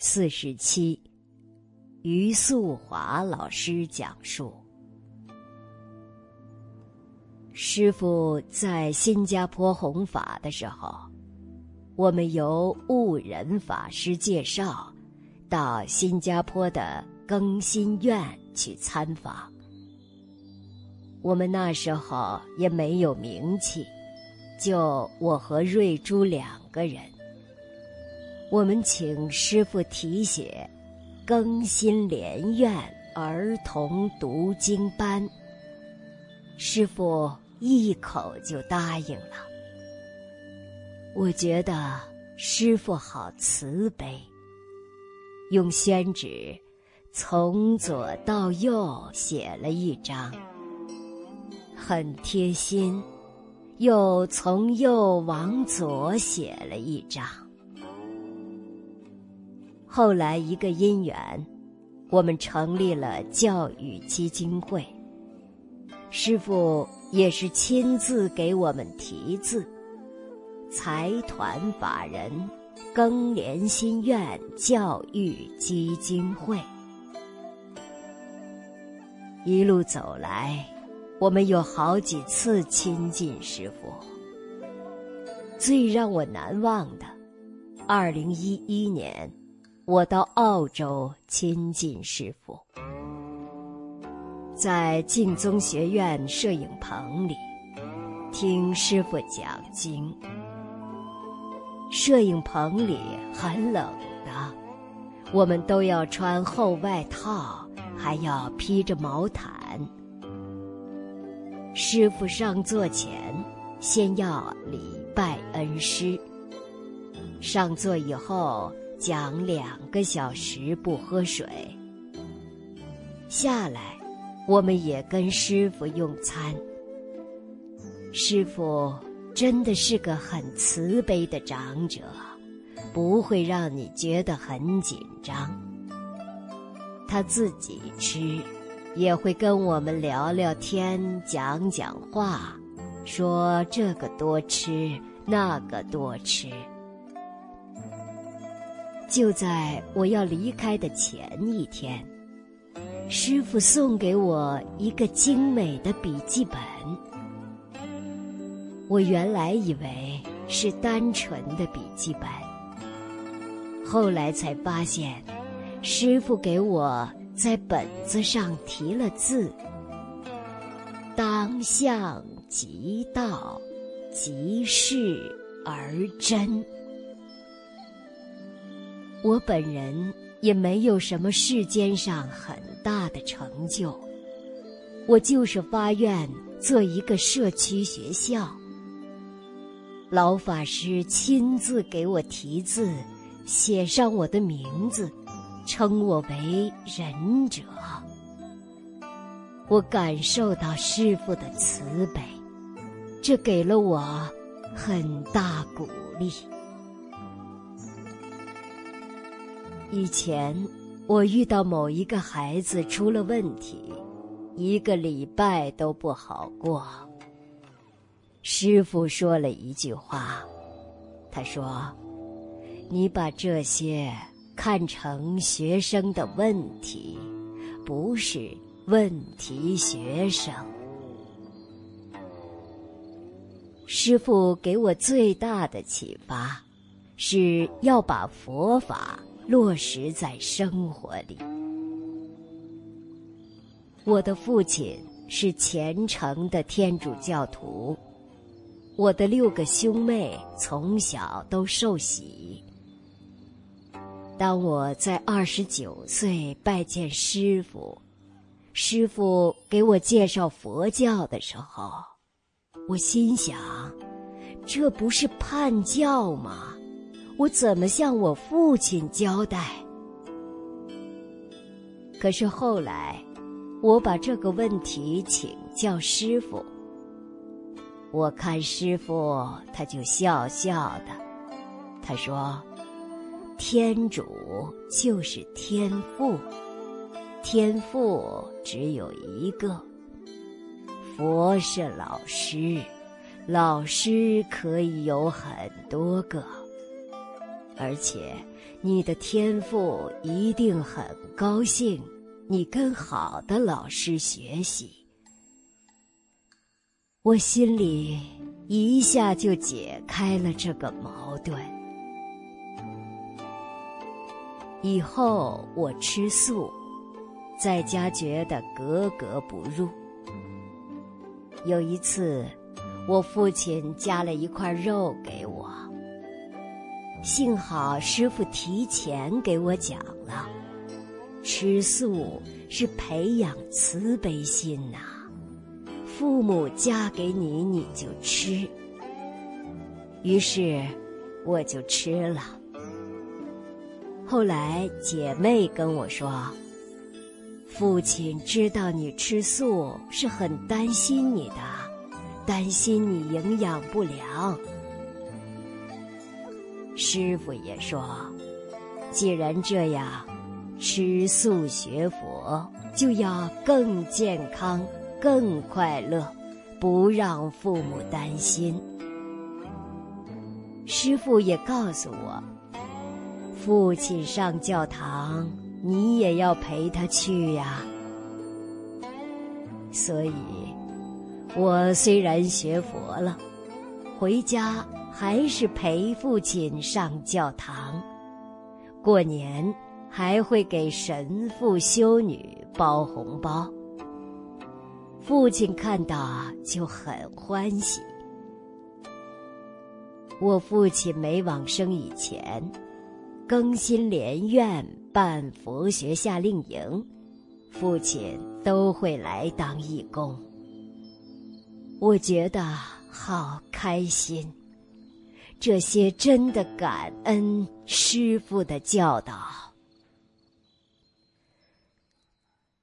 四十七，于素华老师讲述。师傅在新加坡弘法的时候，我们由悟仁法师介绍，到新加坡的更新院去参访。我们那时候也没有名气，就我和瑞珠两个人。我们请师傅题写“更新莲院儿童读经班”，师傅一口就答应了。我觉得师傅好慈悲，用宣纸从左到右写了一张，很贴心，又从右往左写了一张。后来一个因缘，我们成立了教育基金会。师傅也是亲自给我们题字：“财团法人更联心院教育基金会。”一路走来，我们有好几次亲近师傅。最让我难忘的，二零一一年。我到澳洲亲近师傅，在净宗学院摄影棚里听师傅讲经。摄影棚里很冷的，我们都要穿厚外套，还要披着毛毯。师傅上座前，先要礼拜恩师。上座以后。讲两个小时不喝水，下来，我们也跟师傅用餐。师傅真的是个很慈悲的长者，不会让你觉得很紧张。他自己吃，也会跟我们聊聊天、讲讲话，说这个多吃，那个多吃。就在我要离开的前一天，师傅送给我一个精美的笔记本。我原来以为是单纯的笔记本，后来才发现，师傅给我在本子上题了字：“当相即道，即事而真。”我本人也没有什么世间上很大的成就，我就是发愿做一个社区学校。老法师亲自给我题字，写上我的名字，称我为仁者。我感受到师父的慈悲，这给了我很大鼓励。以前，我遇到某一个孩子出了问题，一个礼拜都不好过。师傅说了一句话，他说：“你把这些看成学生的问题，不是问题学生。”师傅给我最大的启发，是要把佛法。落实在生活里。我的父亲是虔诚的天主教徒，我的六个兄妹从小都受洗。当我在二十九岁拜见师傅，师傅给我介绍佛教的时候，我心想：这不是叛教吗？我怎么向我父亲交代？可是后来，我把这个问题请教师傅。我看师傅，他就笑笑的，他说：“天主就是天父，天父只有一个。佛是老师，老师可以有很多个。”而且你的天赋一定很高兴你跟好的老师学习。我心里一下就解开了这个矛盾。以后我吃素，在家觉得格格不入。有一次，我父亲夹了一块肉给，幸好师傅提前给我讲了，吃素是培养慈悲心呐。父母嫁给你，你就吃。于是，我就吃了。后来姐妹跟我说。父亲知道你吃素是很担心你的，担心你营养不良。师傅也说，既然这样，吃素学佛就要更健康、更快乐，不让父母担心。师傅也告诉我，父亲上教堂。你也要陪他去呀。所以，我虽然学佛了，回家还是陪父亲上教堂。过年还会给神父、修女包红包。父亲看到就很欢喜。我父亲没往生以前。更新莲院办佛学夏令营，父亲都会来当义工。我觉得好开心，这些真的感恩师傅的教导。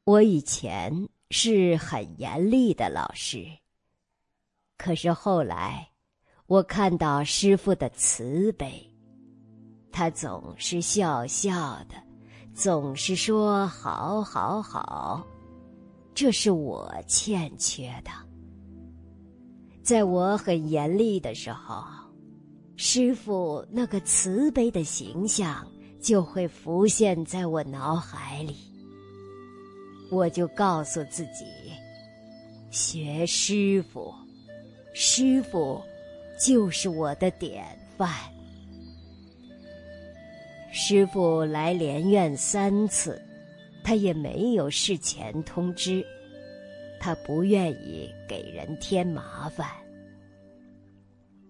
我以前是很严厉的老师，可是后来我看到师傅的慈悲。他总是笑笑的，总是说“好，好，好”，这是我欠缺的。在我很严厉的时候，师傅那个慈悲的形象就会浮现在我脑海里。我就告诉自己，学师傅，师傅就是我的典范。师傅来莲院三次，他也没有事前通知，他不愿意给人添麻烦。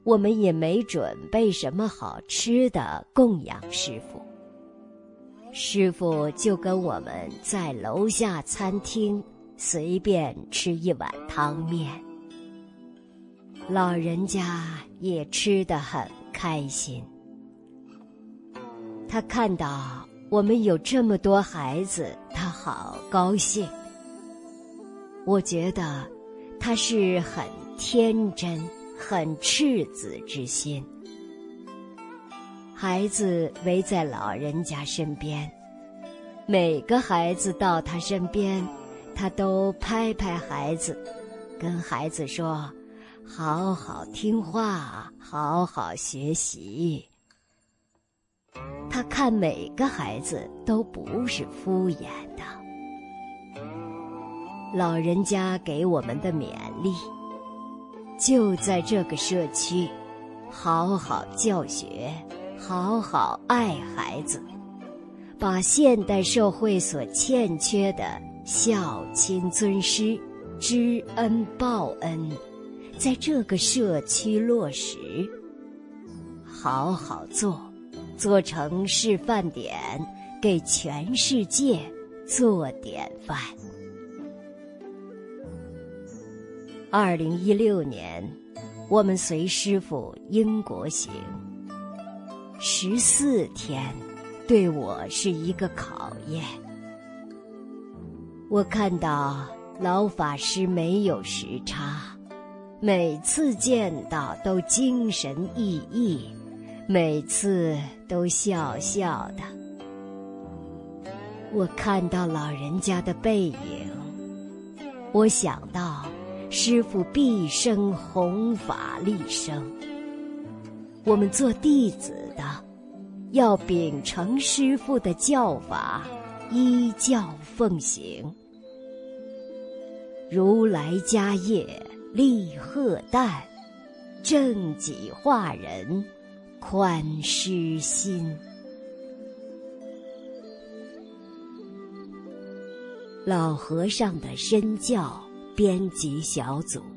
我们也没准备什么好吃的供养师傅。师傅就跟我们在楼下餐厅随便吃一碗汤面，老人家也吃得很开心。他看到我们有这么多孩子，他好高兴。我觉得他是很天真、很赤子之心。孩子围在老人家身边，每个孩子到他身边，他都拍拍孩子，跟孩子说：“好好听话，好好学习。”他看每个孩子都不是敷衍的，老人家给我们的勉励，就在这个社区，好好教学，好好爱孩子，把现代社会所欠缺的孝亲尊师、知恩报恩，在这个社区落实，好好做。做成示范点，给全世界做典范。二零一六年，我们随师傅英国行，十四天，对我是一个考验。我看到老法师没有时差，每次见到都精神奕奕。每次都笑笑的，我看到老人家的背影，我想到师傅毕生弘法立生。我们做弟子的，要秉承师父的教法，依教奉行。如来家业立鹤旦，正己化人，宽师心。老和尚的身教编辑小组。